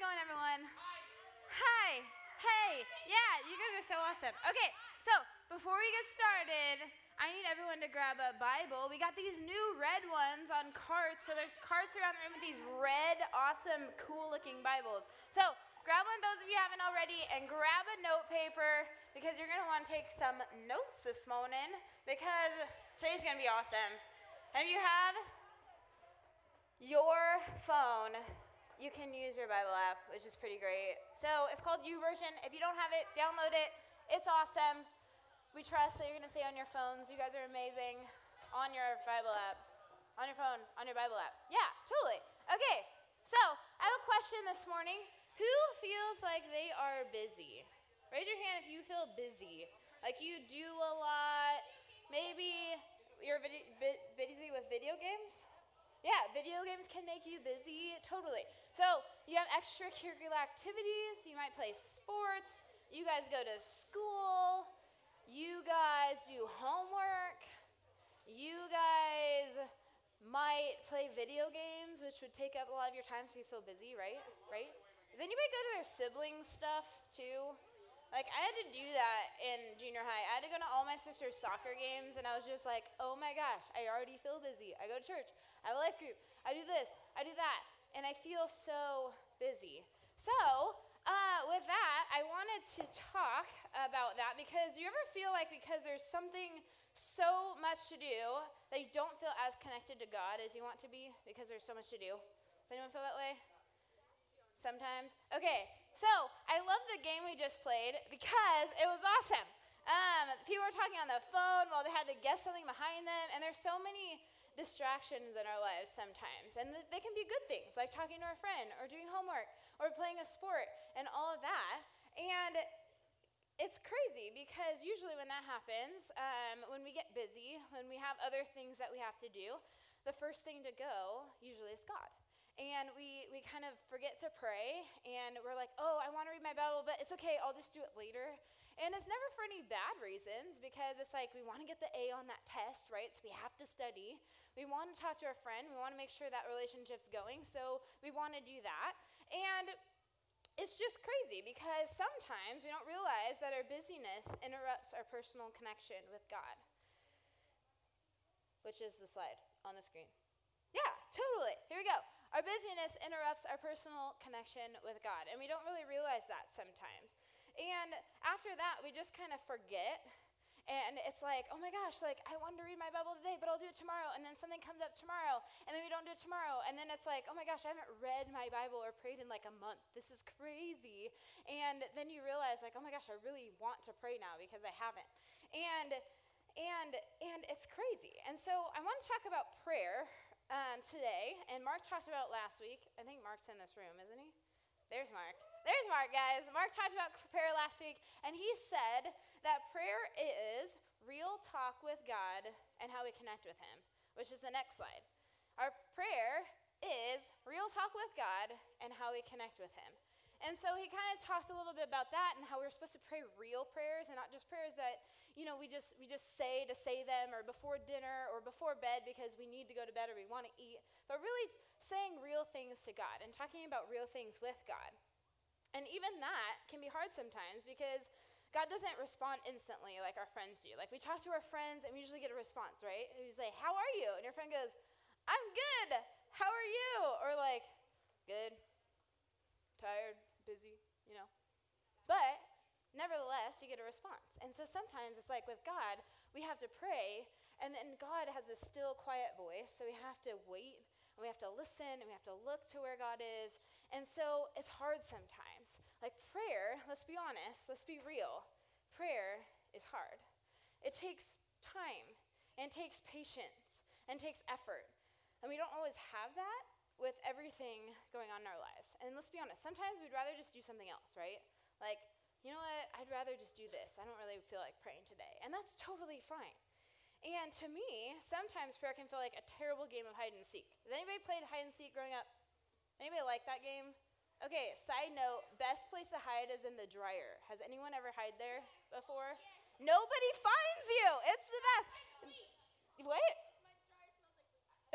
going, everyone? Hi. Hey. Yeah, you guys are so awesome. Okay, so before we get started, I need everyone to grab a Bible. We got these new red ones on carts. So there's carts around the room with these red, awesome, cool looking Bibles. So grab one, those of you haven't already, and grab a note paper because you're going to want to take some notes this morning because today's going to be awesome. And if you have your phone, you can use your Bible app, which is pretty great. So it's called YouVersion. If you don't have it, download it. It's awesome. We trust that you're going to stay on your phones. You guys are amazing. On your Bible app. On your phone, on your Bible app. Yeah, totally. Okay, so I have a question this morning. Who feels like they are busy? Raise your hand if you feel busy. Like you do a lot. Maybe you're busy with video games. Yeah, video games can make you busy, totally. So you have extra extracurricular activities, you might play sports, you guys go to school, you guys do homework. You guys might play video games, which would take up a lot of your time, so you feel busy, right? Right? Does anybody go to their siblings' stuff too? Like, I had to do that in junior high. I had to go to all my sister's soccer games, and I was just like, oh my gosh, I already feel busy. I go to church, I have a life group, I do this, I do that, and I feel so busy. So, uh, with that, I wanted to talk about that because do you ever feel like because there's something so much to do that you don't feel as connected to God as you want to be because there's so much to do? Does anyone feel that way? Sometimes? Okay, so I love the game we just played because it was awesome. Um, people were talking on the phone while they had to guess something behind them, and there's so many distractions in our lives sometimes. And th- they can be good things, like talking to a friend or doing homework or playing a sport and all of that. And it's crazy because usually when that happens, um, when we get busy, when we have other things that we have to do, the first thing to go usually is God and we, we kind of forget to pray and we're like oh i want to read my bible but it's okay i'll just do it later. And it's never for any bad reasons because it's like we want to get the a on that test right? So we have to study. We want to talk to our friend we want to make sure that relationship's going so we want to do that. And it's just crazy because sometimes we don't realize that our busyness interrupts our personal connection with god. Which is the slide on the screen. Yeah totally. Here we go our busyness interrupts our personal connection with God, and we don't really realize that sometimes. And after that, we just kind of forget. And it's like, oh my gosh, like I wanted to read my Bible today, but I'll do it tomorrow. And then something comes up tomorrow, and then we don't do it tomorrow. And then it's like, oh my gosh, I haven't read my Bible or prayed in like a month. This is crazy. And then you realize, like, oh my gosh, I really want to pray now because I haven't. And and and it's crazy. And so I want to talk about prayer um, today, and Mark talked about last week. I think Mark's in this room, isn't he? There's Mark. There's Mark, guys. Mark talked about prayer last week, and he said that prayer is real talk with God and how we connect with Him, which is the next slide. Our prayer is real talk with God and how we connect with Him. And so he kind of talked a little bit about that and how we're supposed to pray real prayers and not just prayers that, you know, we just we just say to say them or before dinner or before bed because we need to go to bed or we want to eat, but really saying real things to God and talking about real things with God. And even that can be hard sometimes because God doesn't respond instantly like our friends do. Like we talk to our friends and we usually get a response, right? You say, "How are you?" And your friend goes, "I'm good. How are you?" Or like, "Good. Tired." busy, you know. But nevertheless, you get a response. And so sometimes it's like with God, we have to pray, and then God has a still, quiet voice, so we have to wait, and we have to listen, and we have to look to where God is. And so it's hard sometimes. Like prayer, let's be honest, let's be real. Prayer is hard. It takes time, and takes patience, and takes effort. And we don't always have that, with everything going on in our lives. And let's be honest, sometimes we'd rather just do something else, right? Like, you know what? I'd rather just do this. I don't really feel like praying today. And that's totally fine. And to me, sometimes prayer can feel like a terrible game of hide and seek. Has anybody played hide and seek growing up? Anybody like that game? Okay, side note, best place to hide is in the dryer. Has anyone ever hide there before? Nobody finds you. It's the best. What?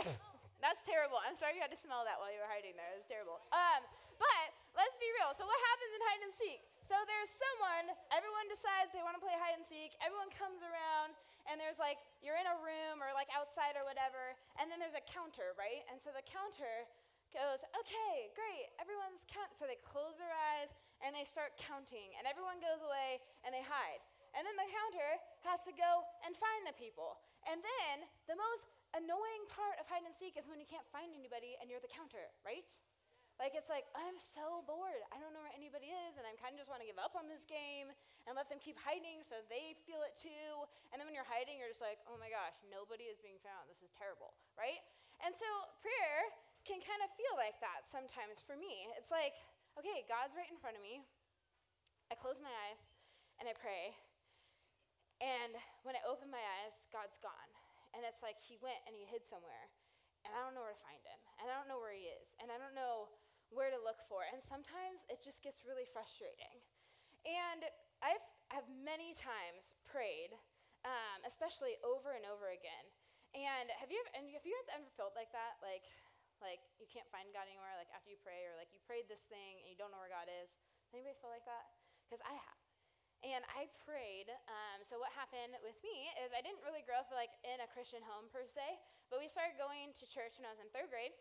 That's terrible. I'm sorry you had to smell that while you were hiding there. It was terrible. Um, but let's be real. So, what happens in hide and seek? So, there's someone, everyone decides they want to play hide and seek. Everyone comes around, and there's like, you're in a room or like outside or whatever, and then there's a counter, right? And so the counter goes, okay, great, everyone's count. So they close their eyes and they start counting, and everyone goes away and they hide. And then the counter has to go and find the people. And then the most annoying part of hide and seek is when you can't find anybody and you're the counter, right? Like it's like, I'm so bored. I don't know where anybody is, and I kind of just want to give up on this game and let them keep hiding so they feel it too. And then when you're hiding, you're just like, oh my gosh, nobody is being found. This is terrible, right? And so prayer can kind of feel like that sometimes for me. It's like, okay, God's right in front of me. I close my eyes and I pray. And when I open my eyes, God's gone. And it's like he went and he hid somewhere. And I don't know where to find him. And I don't know where he is. And I don't know where to look for. And sometimes it just gets really frustrating. And I've have many times prayed, um, especially over and over again. And have you and have you guys ever felt like that? Like, like you can't find God anywhere. Like after you pray, or like you prayed this thing and you don't know where God is. Anybody feel like that? Because I have. And I prayed. Um, so what happened with me is I didn't really grow up like in a Christian home per se, but we started going to church when I was in third grade.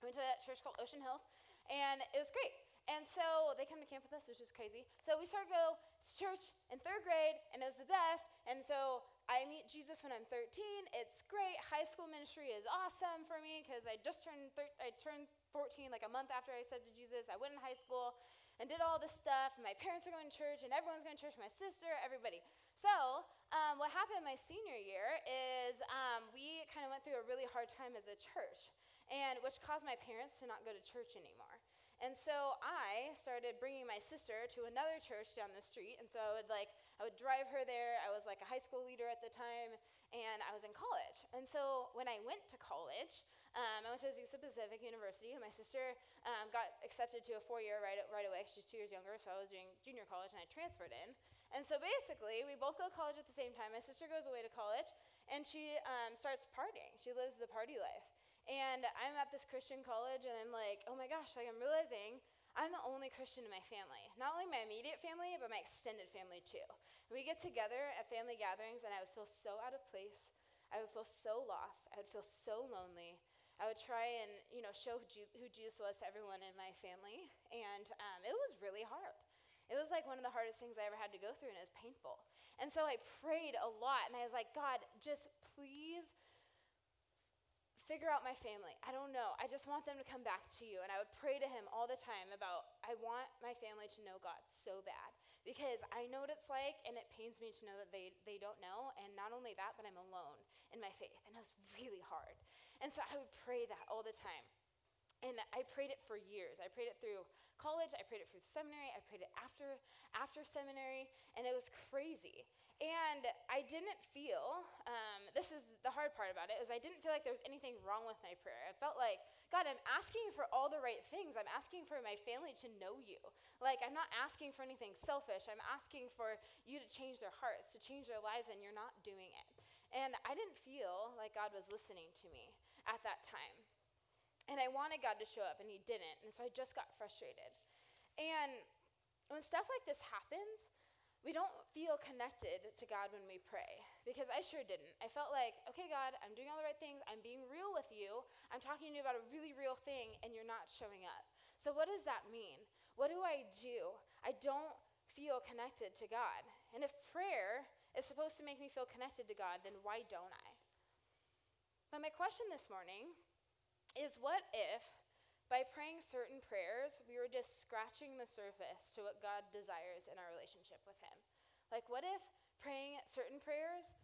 I went to a church called Ocean Hills, and it was great. And so they come to camp with us, which is crazy. So we started go to church in third grade, and it was the best. And so I meet Jesus when I'm 13. It's great. High school ministry is awesome for me because I just turned thir- I turned 14 like a month after I accepted Jesus. I went in high school and did all this stuff. And my parents are going to church, and everyone's going to church. My sister, everybody. So um, what happened my senior year is um, we kind of went through a really hard time as a church, and which caused my parents to not go to church anymore. And so I started bringing my sister to another church down the street. And so I would like, I would drive her there. I was like a high school leader at the time, and I was in college. And so when I went to college, um, I went to Azusa Pacific University, and my sister um, got accepted to a four-year right, right away. She's two years younger, so I was doing junior college, and I transferred in. And so basically, we both go to college at the same time. My sister goes away to college, and she um, starts partying. She lives the party life. And I'm at this Christian college, and I'm like, oh my gosh, like I'm realizing I'm the only Christian in my family. Not only my immediate family, but my extended family too. And we get together at family gatherings, and I would feel so out of place. I would feel so lost. I would feel so lonely. I would try and you know show who Jesus was to everyone in my family, and um, it was really hard. It was like one of the hardest things I ever had to go through, and it was painful. And so I prayed a lot, and I was like, God, just please figure out my family. I don't know. I just want them to come back to you. And I would pray to him all the time about, I want my family to know God so bad because I know what it's like and it pains me to know that they, they don't know. And not only that, but I'm alone in my faith. And it was really hard. And so I would pray that all the time. And I prayed it for years. I prayed it through college, I prayed it through seminary, I prayed it after after seminary, and it was crazy. And I didn't feel, um, this is the hard part about it, is I didn't feel like there was anything wrong with my prayer. I felt like, God, I'm asking for all the right things. I'm asking for my family to know you. Like, I'm not asking for anything selfish. I'm asking for you to change their hearts, to change their lives, and you're not doing it. And I didn't feel like God was listening to me at that time. And I wanted God to show up, and He didn't. And so I just got frustrated. And when stuff like this happens, we don't feel connected to God when we pray because I sure didn't. I felt like, okay, God, I'm doing all the right things. I'm being real with you. I'm talking to you about a really real thing, and you're not showing up. So, what does that mean? What do I do? I don't feel connected to God. And if prayer is supposed to make me feel connected to God, then why don't I? But my question this morning is what if by praying certain prayers, we were just scratching the surface to what God desires in our relationship with Him. Like, what if praying certain prayers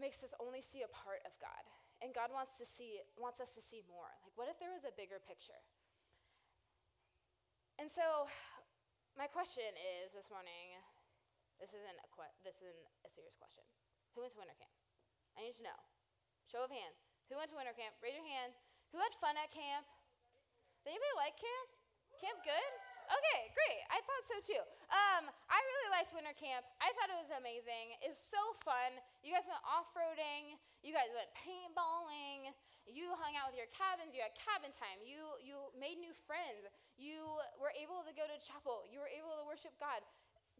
makes us only see a part of God, and God wants to see wants us to see more? Like, what if there was a bigger picture? And so, my question is this morning. This isn't a que- this isn't a serious question. Who went to winter camp? I need to know. Show of hand. Who went to winter camp? Raise your hand. Who had fun at camp? Did anybody like camp? Is camp good? Okay, great. I thought so too. Um, I really liked winter camp. I thought it was amazing. It was so fun. You guys went off roading. You guys went paintballing. You hung out with your cabins. You had cabin time. You you made new friends. You were able to go to chapel. You were able to worship God.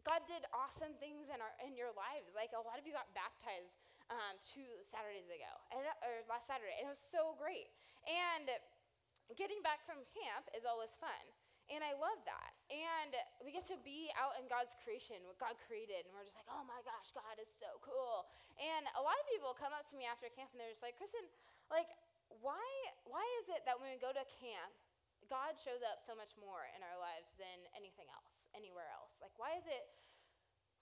God did awesome things in our in your lives. Like a lot of you got baptized um, two Saturdays ago, and that, or last Saturday, and it was so great. And getting back from camp is always fun. And I love that. And we get to be out in God's creation, what God created, and we're just like, oh my gosh, God is so cool. And a lot of people come up to me after camp and they're just like, Kristen, like, why, why is it that when we go to camp, God shows up so much more in our lives than anything else, anywhere else? Like, why is it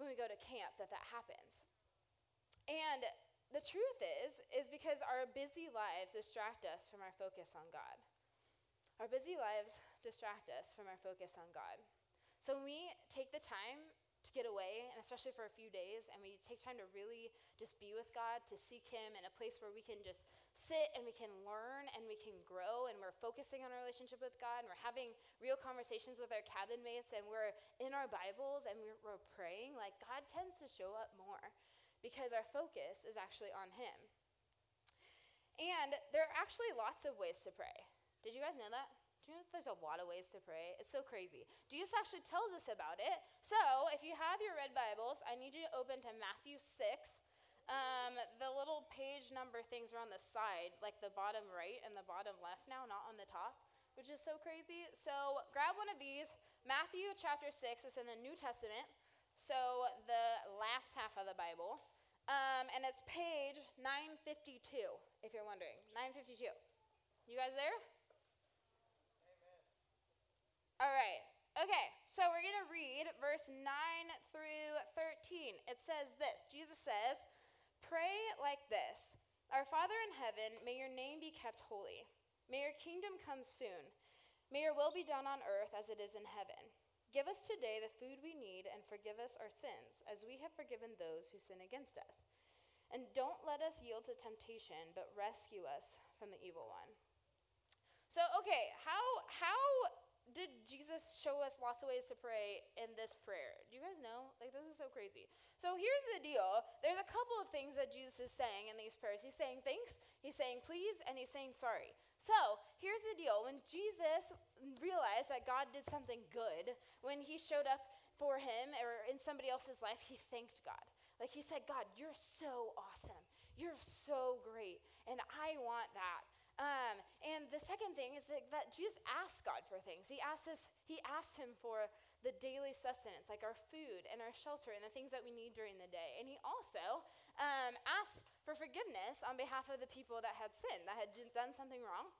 when we go to camp that that happens? And the truth is, is because our busy lives distract us from our focus on God. Our busy lives distract us from our focus on God. So when we take the time to get away, and especially for a few days, and we take time to really just be with God, to seek Him in a place where we can just sit and we can learn and we can grow, and we're focusing on our relationship with God, and we're having real conversations with our cabin mates, and we're in our Bibles and we're, we're praying, like God tends to show up more because our focus is actually on Him. And there are actually lots of ways to pray. Did you guys know that? Do you know that there's a lot of ways to pray? It's so crazy. Jesus actually tells us about it. So if you have your red Bibles, I need you to open to Matthew 6. Um, the little page number things are on the side, like the bottom right and the bottom left now, not on the top, which is so crazy. So grab one of these. Matthew chapter 6 is in the New Testament, so the last half of the Bible. Um, and it's page 952, if you're wondering. 952. You guys there? All right. Okay, so we're going to read verse 9 through 13. It says this Jesus says, Pray like this Our Father in heaven, may your name be kept holy. May your kingdom come soon. May your will be done on earth as it is in heaven. Give us today the food we need and forgive us our sins, as we have forgiven those who sin against us. And don't let us yield to temptation, but rescue us from the evil one. So, okay, how, how did Jesus show us lots of ways to pray in this prayer? Do you guys know? Like, this is so crazy. So, here's the deal there's a couple of things that Jesus is saying in these prayers. He's saying thanks, he's saying please, and he's saying sorry. So, here's the deal when Jesus realized that God did something good, when he showed up for him or in somebody else's life, he thanked God. Like, he said, God, you're so awesome. You're so great, and I want that. Um, and the second thing is that, that Jesus asked God for things. He asked us, he asked him for the daily sustenance, like our food and our shelter and the things that we need during the day. And he also um, asked for forgiveness on behalf of the people that had sinned, that had done something wrong,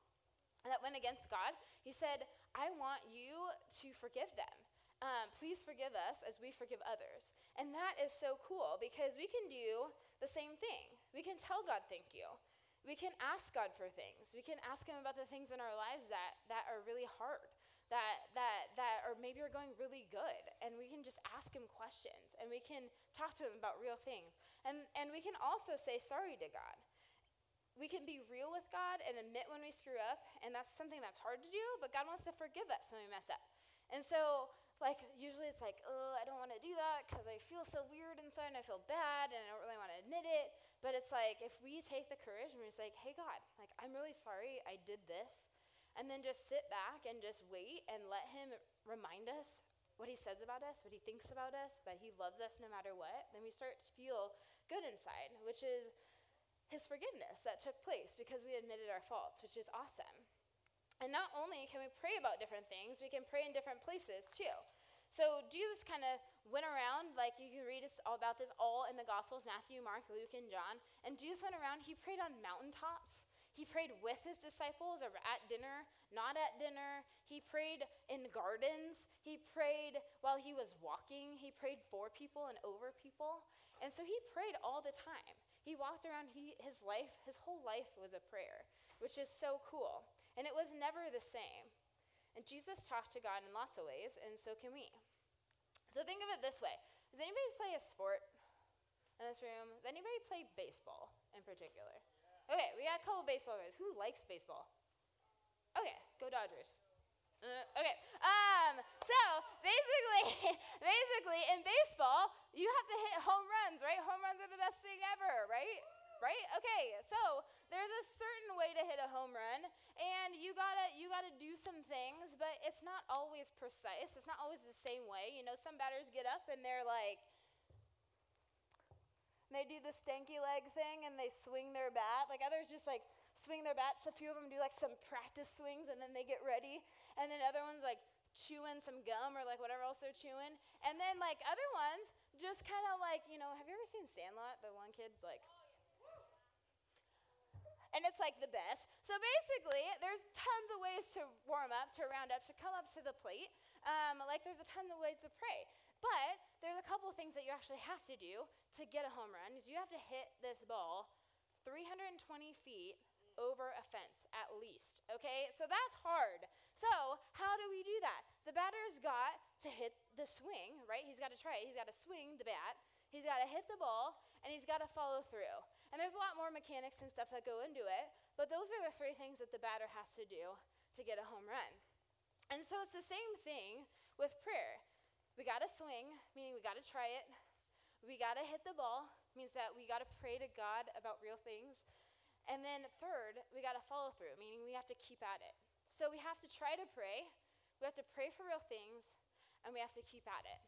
that went against God. He said, I want you to forgive them. Um, please forgive us as we forgive others. And that is so cool because we can do the same thing. We can tell God thank you. We can ask God for things. We can ask Him about the things in our lives that, that are really hard, that, that, that are maybe are going really good. And we can just ask Him questions and we can talk to Him about real things. And, and we can also say sorry to God. We can be real with God and admit when we screw up, and that's something that's hard to do, but God wants to forgive us when we mess up. And so, like, usually it's like, oh, I don't want to do that because I feel so weird inside and I feel bad and I don't really want to admit it. But it's like if we take the courage and we're just like, hey, God, like, I'm really sorry I did this. And then just sit back and just wait and let Him remind us what He says about us, what He thinks about us, that He loves us no matter what. Then we start to feel good inside, which is His forgiveness that took place because we admitted our faults, which is awesome. And not only can we pray about different things, we can pray in different places too. So Jesus kind of went around, like you can read all about this all in the Gospels Matthew, Mark, Luke, and John. And Jesus went around, he prayed on mountaintops. He prayed with his disciples at dinner, not at dinner. He prayed in gardens. He prayed while he was walking. He prayed for people and over people. And so he prayed all the time. He walked around, he, his life, his whole life was a prayer, which is so cool. And it was never the same. And Jesus talked to God in lots of ways, and so can we. So think of it this way Does anybody play a sport in this room? Does anybody play baseball in particular? Okay, we got a couple baseball players. Who likes baseball? Okay, go Dodgers. Uh, okay. Um, so basically, basically in baseball, you have to hit home runs, right? Home runs are the best thing ever, right? Right? Okay. So there's a certain way to hit a home run, and you gotta you gotta do some things, but it's not always precise. It's not always the same way. You know, some batters get up and they're like they do the stanky leg thing and they swing their bat. Like others just like swing their bats. A few of them do like some practice swings and then they get ready. And then other ones like chewing some gum or like whatever else they're chewing. And then like other ones just kind of like, you know, have you ever seen Sandlot? The one kid's like, and it's like the best. So basically, there's tons of ways to warm up, to round up, to come up to the plate. Um, like there's a ton of ways to pray. But there's a couple of things that you actually have to do to get a home run is you have to hit this ball 320 feet over a fence at least. Okay? So that's hard. So, how do we do that? The batter's got to hit the swing, right? He's got to try it. He's got to swing the bat. He's got to hit the ball and he's got to follow through. And there's a lot more mechanics and stuff that go into it, but those are the three things that the batter has to do to get a home run. And so it's the same thing with prayer. We got to swing, meaning we got to try it. We got to hit the ball, means that we got to pray to God about real things. And then third, we got to follow through, meaning we have to keep at it. So we have to try to pray, we have to pray for real things, and we have to keep at it.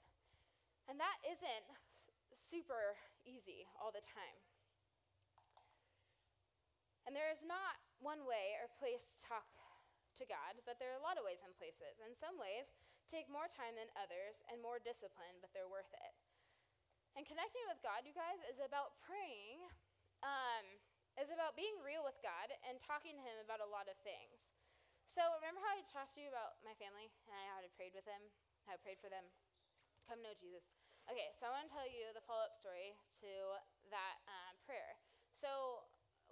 And that isn't super easy all the time. And there is not one way or place to talk to God, but there are a lot of ways and places. And some ways take more time than others and more discipline, but they're worth it. And connecting with God, you guys, is about praying, um, is about being real with God and talking to Him about a lot of things. So remember how I talked to you about my family and how I prayed with them, how I prayed for them, come know Jesus. Okay, so I want to tell you the follow-up story to that um, prayer. So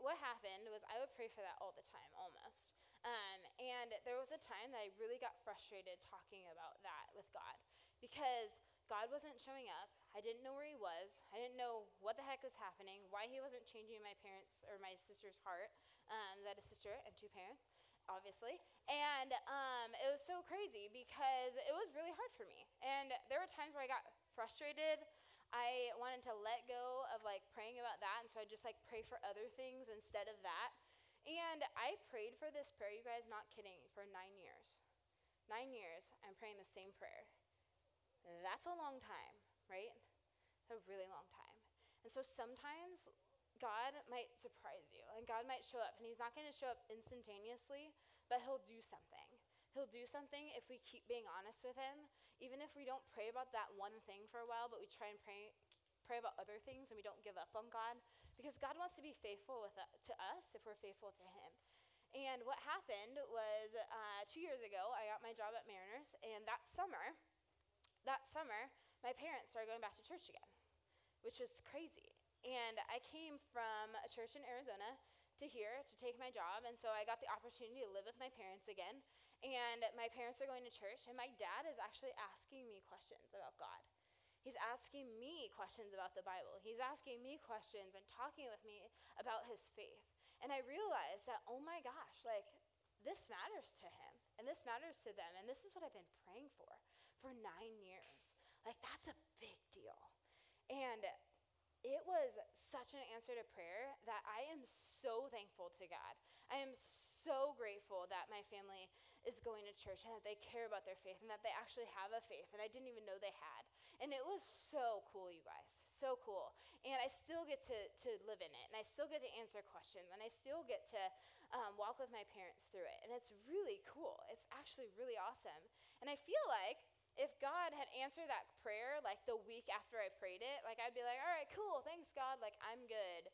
what happened was I would pray for that all the time, almost. Um, and there was a time that I really got frustrated talking about that with God because God wasn't showing up. I didn't know where He was. I didn't know what the heck was happening, why He wasn't changing my parents' or my sister's heart. Um, that a sister and two parents, obviously. And um, it was so crazy because it was really hard for me. And there were times where I got frustrated. I wanted to let go of like praying about that, and so I just like pray for other things instead of that. And I prayed for this prayer, you guys, not kidding, for nine years. Nine years, I'm praying the same prayer. That's a long time, right? A really long time. And so sometimes God might surprise you, and God might show up, and He's not going to show up instantaneously, but He'll do something. He'll do something if we keep being honest with Him, even if we don't pray about that one thing for a while, but we try and pray, pray about other things and we don't give up on God because God wants to be faithful with, uh, to us if we're faithful to Him. And what happened was uh, two years ago, I got my job at Mariners, and that summer, that summer, my parents started going back to church again, which was crazy. And I came from a church in Arizona to here to take my job, and so I got the opportunity to live with my parents again. And my parents are going to church, and my dad is actually asking me questions about God. He's asking me questions about the Bible. He's asking me questions and talking with me about his faith. And I realized that, oh my gosh, like, this matters to him and this matters to them. And this is what I've been praying for for nine years. Like, that's a big deal. And it was such an answer to prayer that I am so thankful to God. I am so grateful that my family is going to church and that they care about their faith and that they actually have a faith and I didn't even know they had. And it was so cool, you guys. So cool. And I still get to, to live in it and I still get to answer questions and I still get to um, walk with my parents through it. And it's really cool. It's actually really awesome. And I feel like if God had answered that prayer like the week after I prayed it, like I'd be like, all right, cool, thanks, God, like I'm good.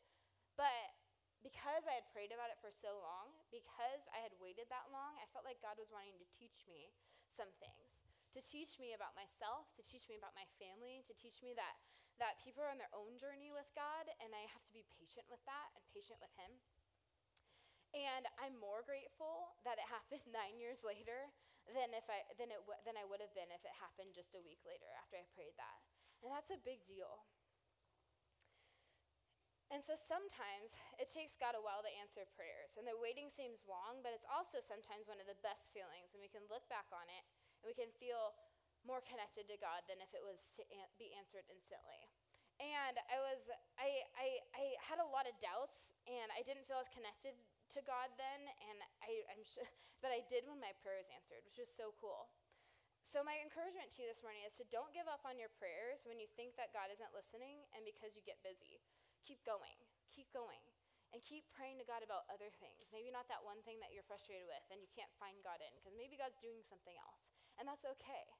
But because I had prayed about it for so long, because I had waited that long, I felt like God was wanting to teach me some things. To teach me about myself, to teach me about my family, to teach me that, that people are on their own journey with God, and I have to be patient with that and patient with Him. And I'm more grateful that it happened nine years later than, if I, than, it than I would have been if it happened just a week later after I prayed that. And that's a big deal. And so sometimes it takes God a while to answer prayers, and the waiting seems long, but it's also sometimes one of the best feelings when we can look back on it and we can feel more connected to God than if it was to be answered instantly. And I was, I, I, I had a lot of doubts, and I didn't feel as connected to God then, and I, I'm sure, but I did when my prayer was answered, which was so cool. So, my encouragement to you this morning is to don't give up on your prayers when you think that God isn't listening and because you get busy keep going, keep going, and keep praying to God about other things. Maybe not that one thing that you're frustrated with and you can't find God in, because maybe God's doing something else, and that's okay.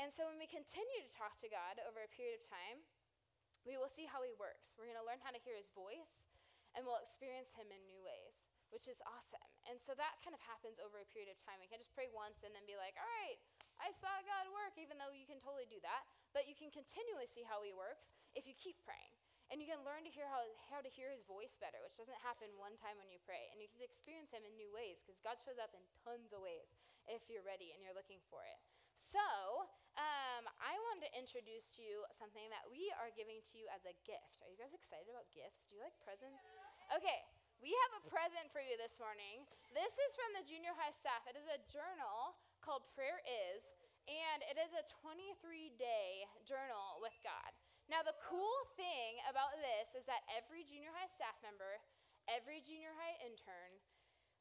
And so when we continue to talk to God over a period of time, we will see how He works. We're going to learn how to hear His voice, and we'll experience Him in new ways, which is awesome. And so that kind of happens over a period of time. We can't just pray once and then be like, all right, I saw God work, even though you can totally do that. But you can continually see how He works if you keep praying. And you can learn to hear how, how to hear his voice better, which doesn't happen one time when you pray. And you can experience him in new ways because God shows up in tons of ways if you're ready and you're looking for it. So, um, I wanted to introduce to you something that we are giving to you as a gift. Are you guys excited about gifts? Do you like presents? Okay, we have a present for you this morning. This is from the junior high staff. It is a journal called Prayer Is, and it is a 23 day journal with God. Now, the cool thing about this is that every junior high staff member, every junior high intern,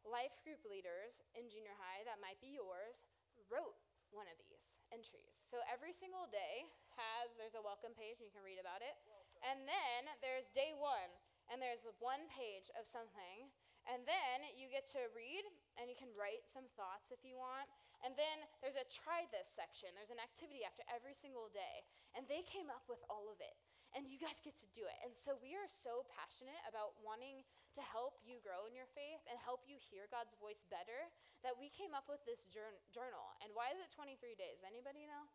life group leaders in junior high, that might be yours, wrote one of these entries. So every single day has, there's a welcome page, and you can read about it. And then there's day one, and there's one page of something. And then you get to read, and you can write some thoughts if you want. And then there's a try this section. There's an activity after every single day. And they came up with all of it. And you guys get to do it. And so we are so passionate about wanting to help you grow in your faith and help you hear God's voice better that we came up with this journal. And why is it 23 days? Anybody know?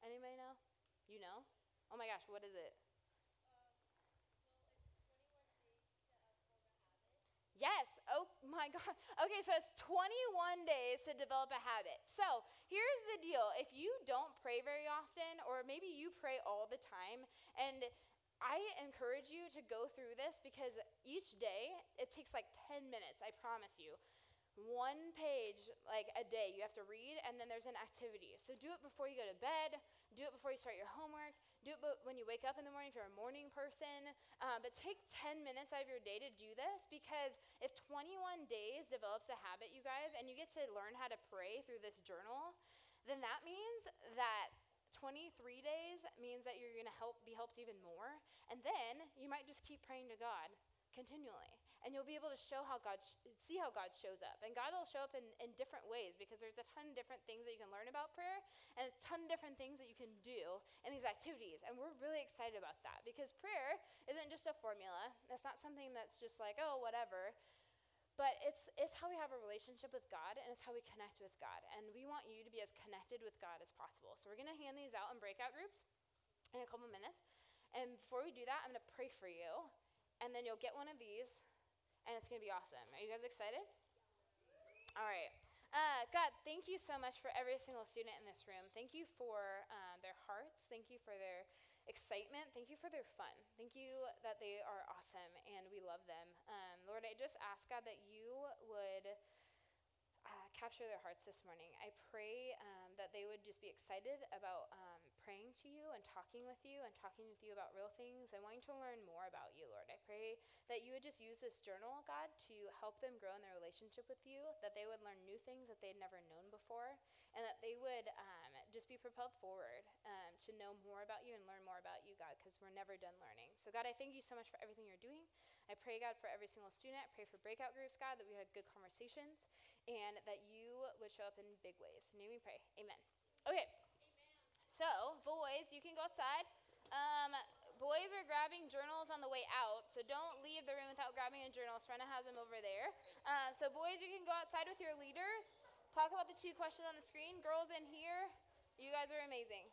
Anybody know? You know? Oh my gosh, what is it? Yes. Oh my God. Okay, so it's 21 days to develop a habit. So here's the deal if you don't pray very often, or maybe you pray all the time, and I encourage you to go through this because each day it takes like 10 minutes, I promise you. One page, like a day, you have to read, and then there's an activity. So do it before you go to bed, do it before you start your homework, do it when you wake up in the morning if you're a morning person. Uh, but take 10 minutes out of your day to do this because if 21 days develops a habit, you guys, and you get to learn how to pray through this journal, then that means that 23 days means that you're going to help be helped even more. And then you might just keep praying to God continually and you'll be able to show how God sh- see how God shows up. And God will show up in, in different ways because there's a ton of different things that you can learn about prayer and a ton of different things that you can do in these activities. And we're really excited about that because prayer isn't just a formula. It's not something that's just like, oh, whatever. But it's, it's how we have a relationship with God and it's how we connect with God. And we want you to be as connected with God as possible. So we're going to hand these out in breakout groups in a couple minutes. And before we do that, I'm going to pray for you. And then you'll get one of these and it's going to be awesome. Are you guys excited? All right. Uh, God, thank you so much for every single student in this room. Thank you for um, their hearts. Thank you for their excitement. Thank you for their fun. Thank you that they are awesome and we love them. Um, Lord, I just ask, God, that you would uh, capture their hearts this morning. I pray um, that they would just be excited about um, praying to you and talking with you and talking with you about real things and wanting to learn more about you, Lord. I pray that you would just use this journal, God, to help them grow in their relationship with you, that they would learn new things that they'd never known before, and that they would um, just be propelled forward um, to know more about you and learn more about you, God, because we're never done learning. So, God, I thank you so much for everything you're doing. I pray, God, for every single student. I pray for breakout groups, God, that we had good conversations and that you would show up in big ways. In name we pray. Amen. Okay. So, boys, you can go outside. Um, boys are grabbing journals on the way out, so don't leave the room without grabbing a journal. Serena has them over there. Uh, so, boys, you can go outside with your leaders. Talk about the two questions on the screen. Girls in here, you guys are amazing.